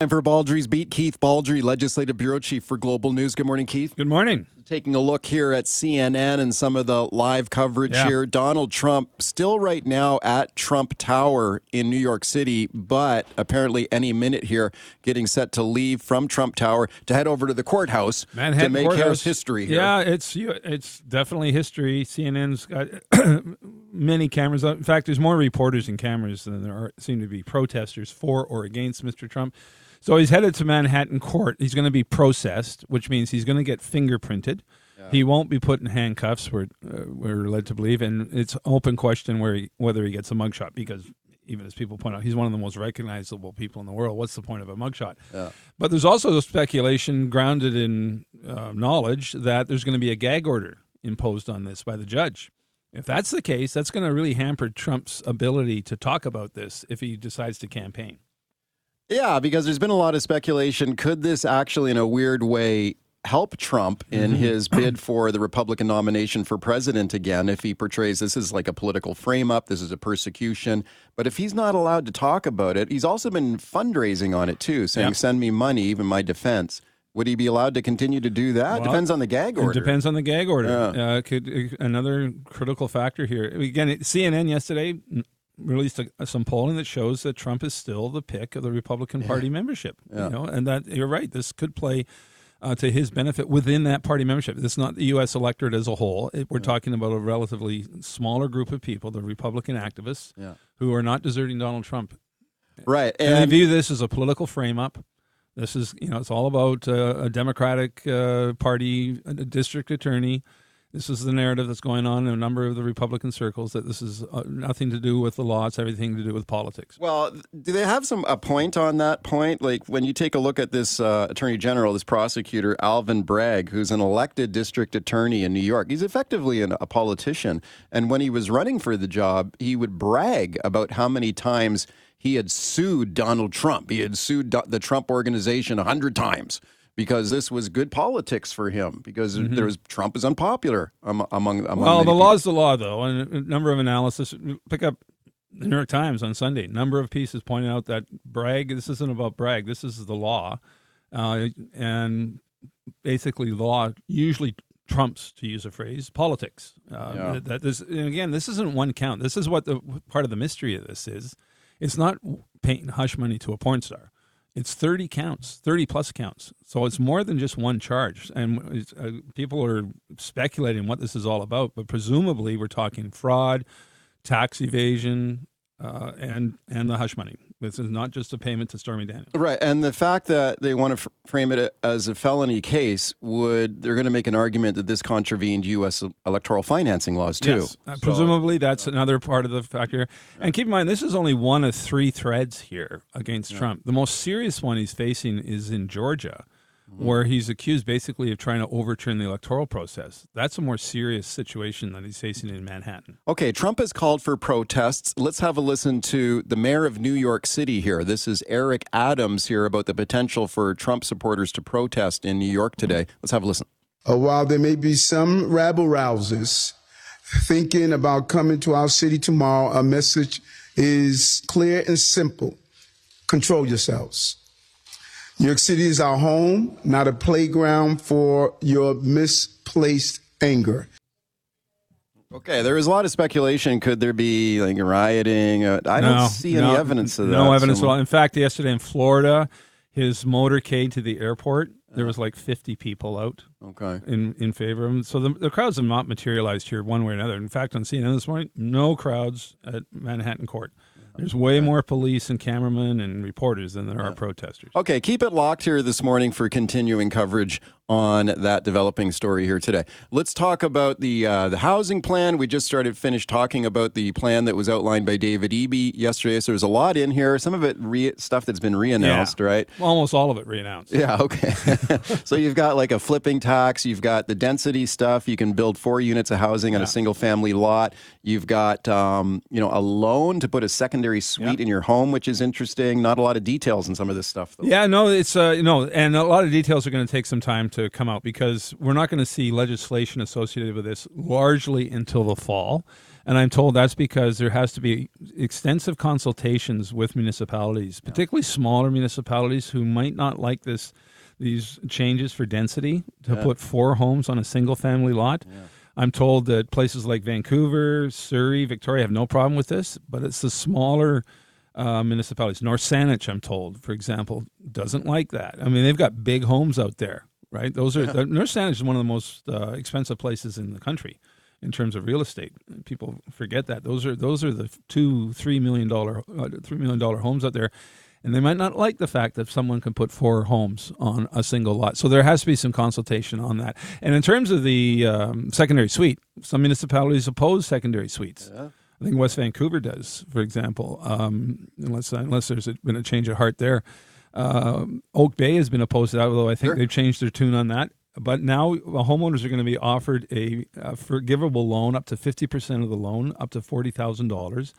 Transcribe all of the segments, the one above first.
Time for Baldrey's Beat. Keith Baldrey, Legislative Bureau Chief for Global News. Good morning, Keith. Good morning. Taking a look here at CNN and some of the live coverage Yeah. here. Donald Trump still right now at Trump Tower in New York City, but apparently any minute here getting set to leave from Trump Tower to head over to the courthouse Manhattan to make courthouse. history here. Yeah, it's it's definitely history. CNN's got many cameras. In fact, there's more reporters and cameras than there are, seem to be protesters for or against Mr. Trump. So he's headed to Manhattan court. He's going to be processed, which means he's going to get fingerprinted. He won't be put in handcuffs. We're uh, we're led to believe, and it's open question where he, whether he gets a mugshot because even as people point out, he's one of the most recognizable people in the world. What's the point of a mugshot? But there's also the speculation grounded in uh, knowledge that there's going to be a gag order imposed on this by the judge. If that's the case, that's going to really hamper Trump's ability to talk about this if he decides to campaign. Yeah, because there's been a lot of speculation. Could this actually, in a weird way, help Trump in his bid for the Republican nomination for president again if he portrays this as like a political frame up, this is a persecution. But if he's not allowed to talk about it, he's also been fundraising on it too, saying, Yeah. send me money, even my defense. Would he be allowed to continue to do that? Well, Depends on the gag order. It depends on the gag order. Yeah. Uh, could another critical factor here again? CNN yesterday released a, some polling that shows that Trump is still the pick of the Republican Party membership. Yeah. You know, and that you're right. This could play. Uh, to his benefit within that party membership. This is not the U.S. electorate as a whole. It, we're talking about a relatively smaller group of people, the Republican activists, Yeah. who are not deserting Donald Trump. Right. And, And, they view this as a political frame up. This is, you know, it's all about uh, a Democratic uh, Party a district attorney. This is the narrative that's going on in a number of the Republican circles that this is uh, nothing to do with the law. It's everything to do with politics. Well, do they have some a point on that point? Like when you take a look at this uh, attorney general, this prosecutor Alvin Bragg, who's an elected district attorney in New York, he's effectively an, a politician. And when he was running for the job, he would brag about how many times he had sued Donald Trump. He had sued the Trump organization a hundred times. Because this was good politics for him, because there was Trump is unpopular am- among among. Well, the people. law's the law, though. And a number of analysis. Pick up the New York Times on Sunday. Number of pieces pointing out that Bragg. This isn't about Bragg. This is the law, uh, and basically, law usually trumps, to use a phrase, politics. Uh, Yeah. that, that this, and again, this isn't one count. This is what the part of the mystery of this is. It's not paying hush money to a porn star. It's 30 counts, 30 plus counts. So it's more than just one charge. And uh, people are speculating what this is all about, but presumably we're talking fraud, tax evasion, uh, and and the hush money. This is not just a payment to Stormy Daniels. Right, and the fact that they want to f- frame it as a felony case would they're going to make an argument that this contravened U.S. electoral financing laws too. Yes. Uh, presumably, that's another part of the factor. And keep in mind, this is only one of three threads here against Trump. The most serious one he's facing is in Georgia, where he's accused basically of trying to overturn the electoral process. That's a more serious situation that he's facing in Manhattan. Okay, Trump has called for protests. Let's have a listen to the mayor of New York City here. This is Eric Adams here about the potential for Trump supporters to protest in New York today. Let's have a listen. Uh, while there may be some rabble rousers thinking about coming to our city tomorrow, our message is clear and simple. Control yourselves. New York City is our home, not a playground for your misplaced anger. Okay, there is a lot of speculation. Could there be like rioting? Uh, I don't No, see any no, evidence of that. No evidence at all. In fact, yesterday in Florida, his motorcade to the airport, there was like 50 people out Okay. in, in favor of him. So the, the crowds have not materialized here one way or another. In fact, on CNN this morning, no crowds at Manhattan Court. There's way more police and cameramen and reporters than there are protesters. Okay, keep it locked here this morning for continuing coverage on that developing story here today. Let's talk about the uh, the housing plan. We just started finished talking about the plan that was outlined by David Eby yesterday. So there's a lot in here. Some of it re- stuff that's been reannounced, Yeah. right? Almost all of it reannounced. Yeah, okay. so you've got like a flipping tax, you've got the density stuff, you can build four units of housing on Yeah. a single family lot. You've got um, you know, a loan to put a secondary suite Yeah. in your home, which is interesting. Not a lot of details in some of this stuff though. Yeah, no, it's uh, you know, and a lot of details are going to take some time to come out because we're not going to see legislation associated with this largely until the fall. And I'm told that's because there has to be extensive consultations with municipalities, particularly smaller municipalities who might not like this these changes for density to put four homes on a single family lot. I'm told that places like Vancouver, Surrey, Victoria have no problem with this, but it's the smaller uh, municipalities. North Saanich, I'm told, for example, doesn't like that. I mean, they've got big homes out there, right? Those are uh, North Saanich is one of the most uh, expensive places in the country in terms of real estate. People forget that those are those are the two three million dollar uh, three million dollar homes out there. And they might not like the fact that someone can put four homes on a single lot. So there has to be some consultation on that. And in terms of the um, secondary suite, some municipalities oppose secondary suites. I think West Vancouver does, for example, um, unless unless there's been a change of heart there. Um Oak Bay has been opposed to that, although I think Sure. they've changed their tune on that. But now uh, homeowners are going to be offered a, a forgivable loan up to 50% of the loan, up to $40,000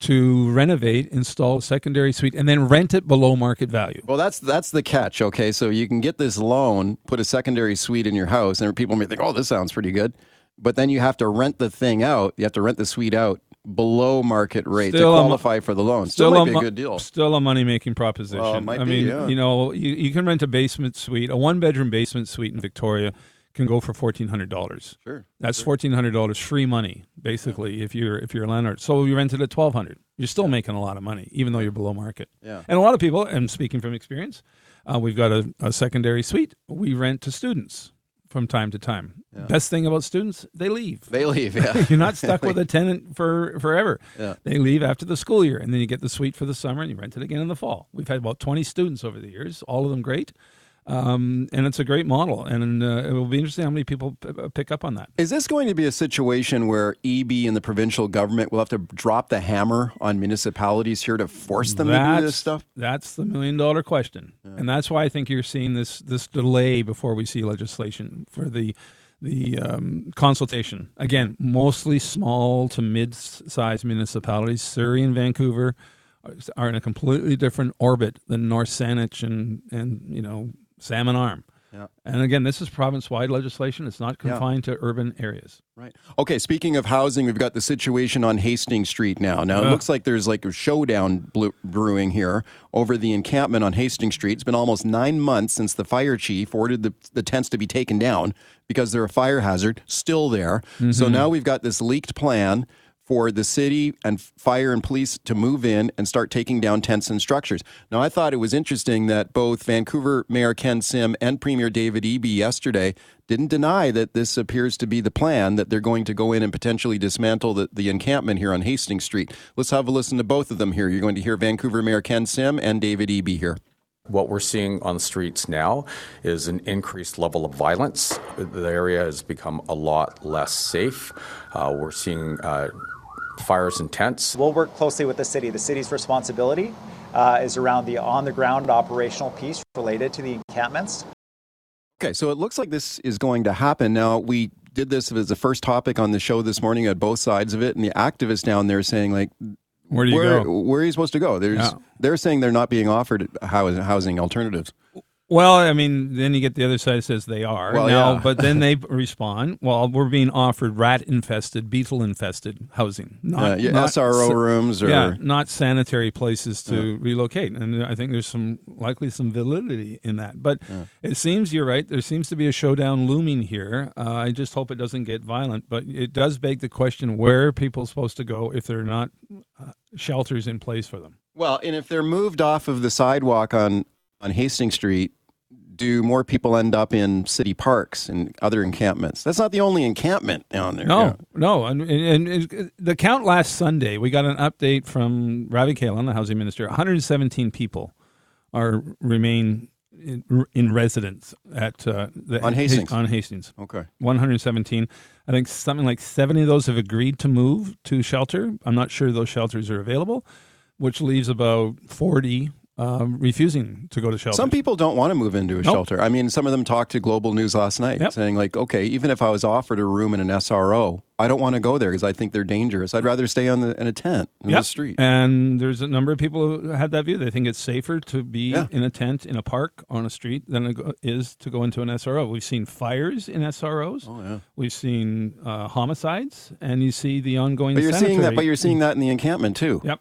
to renovate, install a secondary suite, and then rent it below market value. Well, that's that's the catch. Okay, so you can get this loan, put a secondary suite in your house, and people may think, "Oh, this sounds pretty good," but then you have to rent the thing out. You have to rent the suite out below market rate Still to a qualify for the loan. Still, might be a good deal. Still a money making proposition. Well, I be, mean, yeah. you know, you, you can rent a basement suite, a one bedroom basement suite in Victoria can go for fourteen hundred dollars. Sure. That's fourteen hundred dollars free money, basically, if you're if you're a landlord. So you rent it at twelve hundred. You're still making a lot of money, even though you're below market. Yeah. And a lot of people, and speaking from experience, uh, we've got a, a secondary suite. We rent to students from time to time. Best thing about students, they leave. They leave. Yeah. You're not stuck with a tenant for forever. Yeah. They leave after the school year, and then you get the suite for the summer, and you rent it again in the fall. We've had about 20 students over the years, all of them great, um, and it's a great model. And uh, it will be interesting how many people p- pick up on that. Is this going to be a situation where Eby and the provincial government will have to drop the hammer on municipalities here to force them to do this stuff? That's the million dollar question, and that's why I think you're seeing this this delay before we see legislation for the the um, consultation. Again, mostly small to mid-sized municipalities. Surrey and Vancouver are- are in a completely different orbit than North Saanich and and you know Salmon Arm. Yeah. And again, this is province-wide legislation. It's not Yeah. confined to urban areas. Right. Okay. Speaking of housing, we've got the situation on Hastings Street now. Now it looks like there's like a showdown brewing here over the encampment on Hastings Street. It's been almost nine months since the fire chief ordered the, the tents to be taken down because they're a fire hazard. Still there. So mm-hmm. now we've got this leaked plan for the city and fire and police to move in and start taking down tents and structures. Now, I thought it was interesting that both Vancouver Mayor Ken Sim and Premier David Eby yesterday didn't deny that this appears to be the plan, that they're going to go in and potentially dismantle the, the encampment here on Hastings Street. Let's have a listen to both of them here. You're going to hear Vancouver Mayor Ken Sim and David Eby here. What we're seeing on the streets now is an increased level of violence. The area has become a lot less safe. Uh, we're seeing uh, fires and tents. We'll work closely with the city. The city's responsibility uh, is around the on the ground operational piece related to the encampments. Okay, so it looks like this is going to happen. Now, we did this as the first topic on the show this morning at both sides of it, and the activists down there saying, like, Where do you where, go? where are you supposed to go? There's, Yeah. They're saying they're not being offered housing, housing alternatives. Well, I mean, then you get the other side that says they are. Well, now, yeah. but then they respond, well, we're being offered rat infested, beetle infested housing. Not, Uh, yeah, not SRO sa- rooms or yeah, not sanitary places to relocate. And I think there's some likely some validity in that. But it seems you're right. There seems to be a showdown looming here. Uh, I just hope it doesn't get violent. But it does beg the question where are people supposed to go if there are not uh, shelters in place for them? Well, and if they're moved off of the sidewalk on, on Hastings Street, do more people end up in city parks and other encampments? That's not the only encampment down there. No, Yeah. no, and, and, and the count last Sunday, we got an update from Ravi Kahlon, the housing minister. 117 people are remain in, in residence at uh, the, On Hastings. On Hastings. Okay. 117. I think something like 70 of those have agreed to move to shelter. I'm not sure those shelters are available, which leaves about 40 um, refusing to go to shelter. Some people don't want to move into a Nope. shelter. I mean, some of them talked to Global News last night Yep. saying, like, okay, even if I was offered a room in an SRO, I don't want to go there because I think they're dangerous. I'd rather stay on the, in a tent in the street. And there's a number of people who had that view. They think it's safer to be Yeah. in a tent in a park on a street than it is to go into an SRO. We've seen fires in SROs. Oh, yeah. We've seen uh, homicides, and you see the ongoing. But you're seeing that. But you're seeing that in the encampment too. Yep.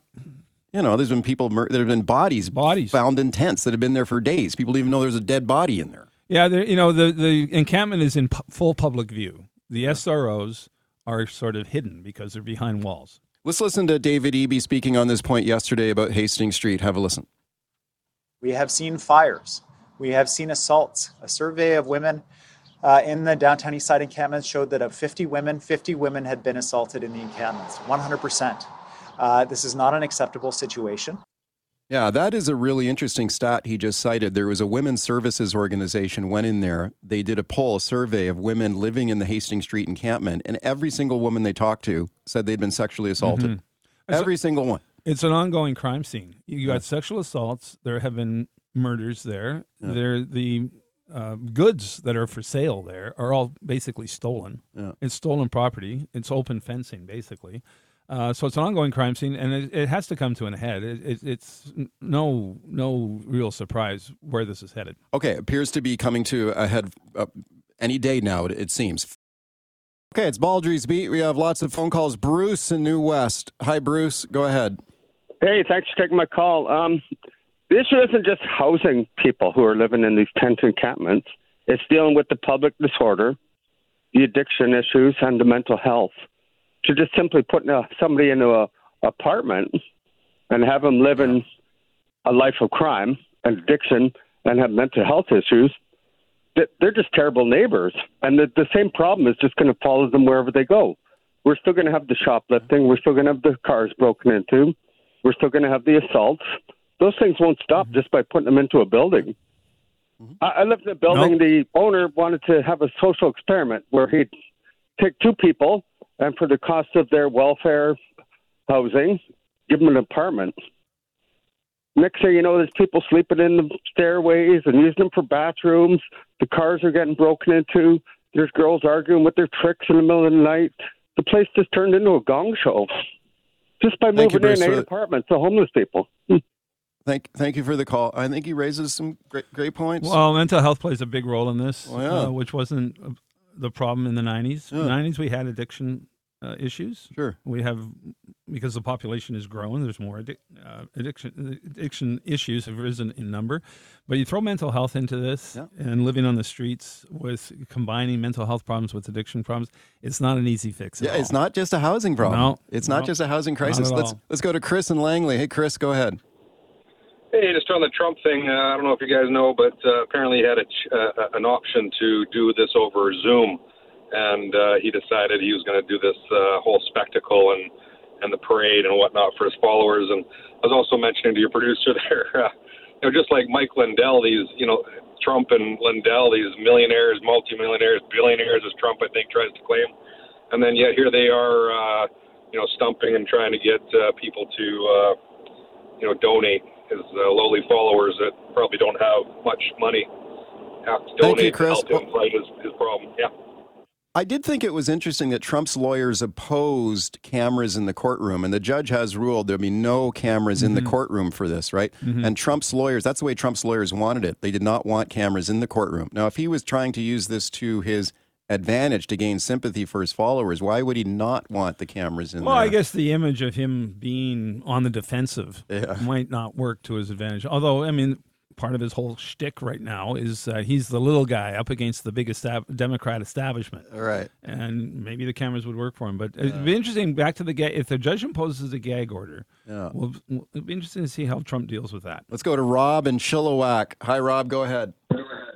You know, there's been people. Mur- there have been bodies, Bodies. found in tents that have been there for days. People didn't even know there's a dead body in there. Yeah, there- you know the the encampment is in pu- full public view. The SROs are sort of hidden because they're behind walls. Let's listen to David Eby speaking on this point yesterday about Hastings Street. Have a listen. We have seen fires. We have seen assaults. A survey of women uh, in the downtown east side encampments showed that of 50 women, 50 women had been assaulted in the encampments. 100%. Uh, this is not an acceptable situation. Yeah, that is a really interesting stat he just cited. There was a women's services organization went in there. They did a poll, a survey of women living in the Hastings Street encampment, and every single woman they talked to said they'd been sexually assaulted. Every single one. It's an ongoing crime scene. You got sexual assaults. There have been murders there. There, the uh, goods that are for sale there are all basically stolen. Yeah. It's stolen property. It's open fencing, basically. Uh, so it's an ongoing crime scene, and it, it has to come to an head. It, it, it's no no real surprise where this is headed. Okay, appears to be coming to a head uh, any day now, it, it seems. Okay, it's Baldrey's Beat. We have lots of phone calls. Bruce in New West. Hi, Bruce. Go ahead. Hey, thanks for taking my call. Um, the issue isn't just housing people who are living in these tent encampments. It's dealing with the public disorder, the addiction issues, and the mental health. To just simply putting a, somebody into a apartment and have them live in a life of crime and addiction and have mental health issues, th- they're just terrible neighbors. And the, the same problem is just going to follow them wherever they go. We're still going to have the shoplifting. We're still going to have the cars broken into. We're still going to have the assaults. Those things won't stop mm-hmm. just by putting them into a building. Mm-hmm. I, I lived in a building. The owner wanted to have a social experiment where he'd take two people and for the cost of their welfare housing, give them an apartment. Next thing you know, there's people sleeping in the stairways and using them for bathrooms. The cars are getting broken into. There's girls arguing with their tricks in the middle of the night. The place just turned into a gong show. Just by Thank you, moving Bruce, in eight apartments to homeless people. Hmm. Thank, thank you for the call. I think he raises some great, great points. Well, mental health plays a big role in this, Oh, yeah. uh, which wasn't the problem in the 90s. Yeah. In the 90s, we had addiction uh, issues. Sure. We have, because the population is growing, there's more addic- uh, addiction, addiction issues have risen in number. But you throw mental health into this Yeah. and living on the streets with combining mental health problems with addiction problems, it's not an easy fix. at yeah, it's not just a housing problem. No, it's not just a housing crisis. Let's all. let's go to Chris and Langley. Hey, Chris, go ahead. Hey, just on the Trump thing, uh, I don't know if you guys know, but uh, apparently he had a ch- uh, an option to do this over Zoom, and uh, he decided he was going to do this uh, whole spectacle and and the parade and whatnot for his followers. And I was also mentioning to your producer there, uh, you know, just like Mike Lindell, these you know Trump and Lindell, these millionaires, multimillionaires, billionaires, as Trump I think tries to claim, and then yet here they are, uh, you know, stumping and trying to get uh, people to. Uh, you know, donate. His uh, lowly followers that probably don't have much money have to Thank you, Chris. to help him fight his, his problem. Yeah. I did think it was interesting that Trump's lawyers opposed cameras in the courtroom, and the judge has ruled there'll be no cameras in the courtroom for this, right? And Trump's lawyers, that's the way Trump's lawyers wanted it. They did not want cameras in the courtroom. Now, if he was trying to use this to his advantage to gain sympathy for his followers, why would he not want the cameras in Well, there? I guess the image of him being on the defensive Yeah. might not work to his advantage. Although, I mean, part of his whole shtick right now is uh, he's the little guy up against the big estab- Democrat establishment. All right. And maybe the cameras would work for him. But it'd be interesting, back to the gag, if the judge imposes a gag order, Yeah. well, it'd be interesting to see how Trump deals with that. Let's go to Rob in Chilliwack. Hi, Rob. Go ahead.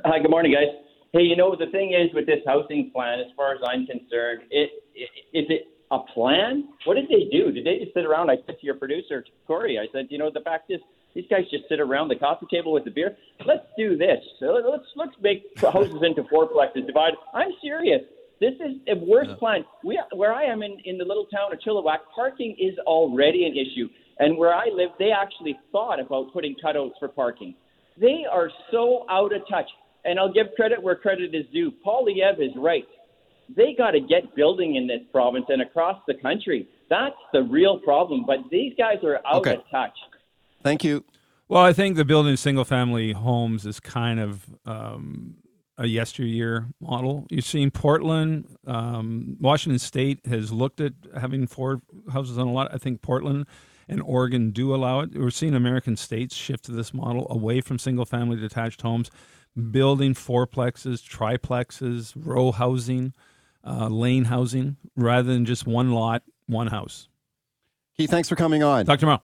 Hi, good morning, guys. Hey, you know the thing is with this housing plan, as far as I'm concerned, it, it is it a plan? What did they do? Did they just sit around? I said to your producer Corey, I said, you know, the fact is These guys just sit around the coffee table with the beer. Let's do this. Let's let's make houses into fourplexes. Divide. I'm serious. This is a worse yeah. plan. We, where I am in, in the little town of Chilliwack, parking is already an issue. And where I live, they actually thought about putting cutouts for parking. They are so out of touch. And I'll give credit where credit is due. Poilievre is right. They got to get building in this province and across the country. That's the real problem. But these guys are out okay. of touch. Thank you. Well, I think the building single family homes is kind of um, a yesteryear model. You've seen Portland, um, Washington State has looked at having four houses on a lot. I think Portland and Oregon do allow it. We're seeing American states shift to this model away from single family detached homes, building fourplexes, triplexes, row housing, uh, lane housing, rather than just one lot, one house. Keith, thanks for coming on. Talk tomorrow.